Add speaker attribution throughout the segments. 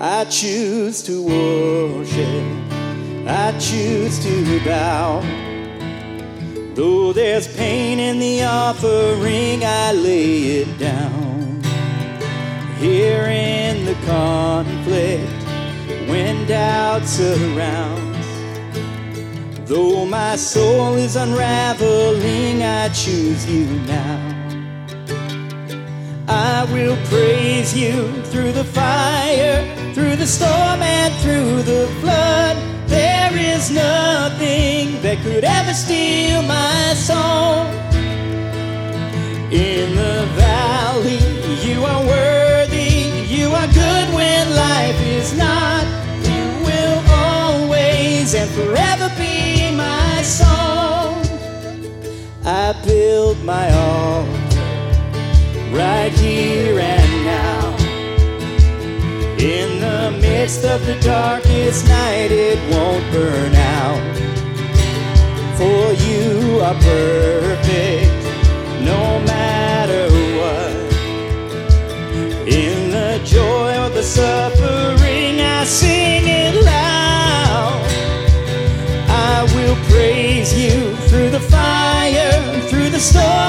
Speaker 1: I choose to worship. I choose to bow. Though there's pain in the offering, I lay it down. Here in the conflict, when doubt surrounds. Though my soul is unraveling, I choose you now. I will praise you through the fire, through the storm, and through the flood. There is nothing that could ever steal my soul. In the valley, you are worthy, you are good when life is not. You will always and forever be my song. I build my altar right here and midst of the darkest night, it won't burn out. For you are perfect, no matter what. In the joy or the suffering, I sing it loud. I will praise you through the fire, through the storm,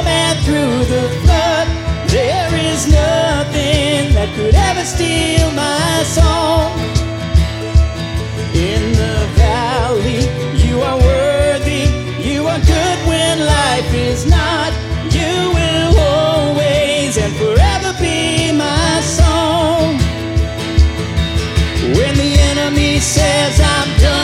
Speaker 1: enemy says I'm done,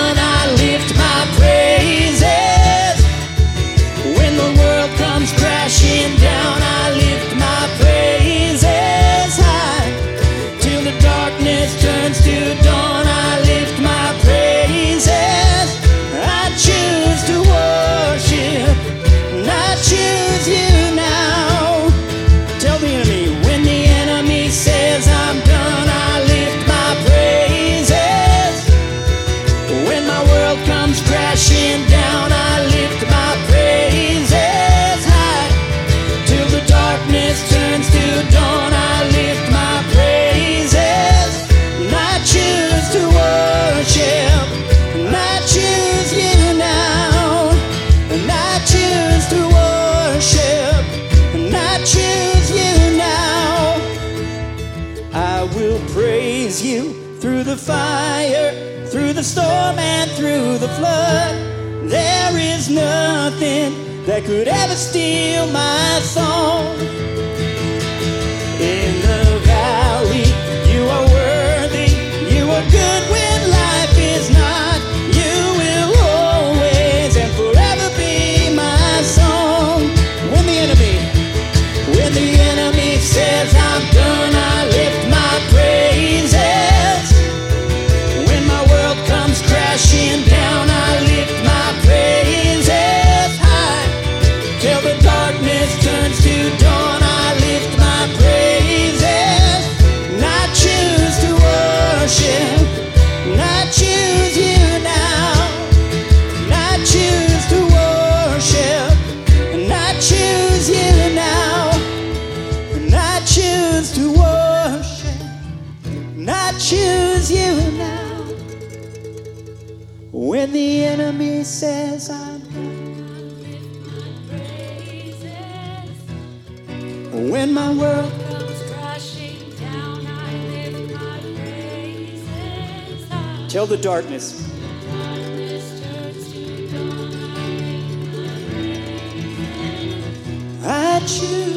Speaker 1: you through the fire, through the storm, and through the flood. There is nothing that could ever steal my song. The darkness turns to dawn, I lift my praises. I choose to worship, I choose you now. I choose to worship, I choose you now. I choose to worship, I choose you now. When the enemy says I'm when my world comes crashing down, I lift my praises. I tell the darkness, I choose.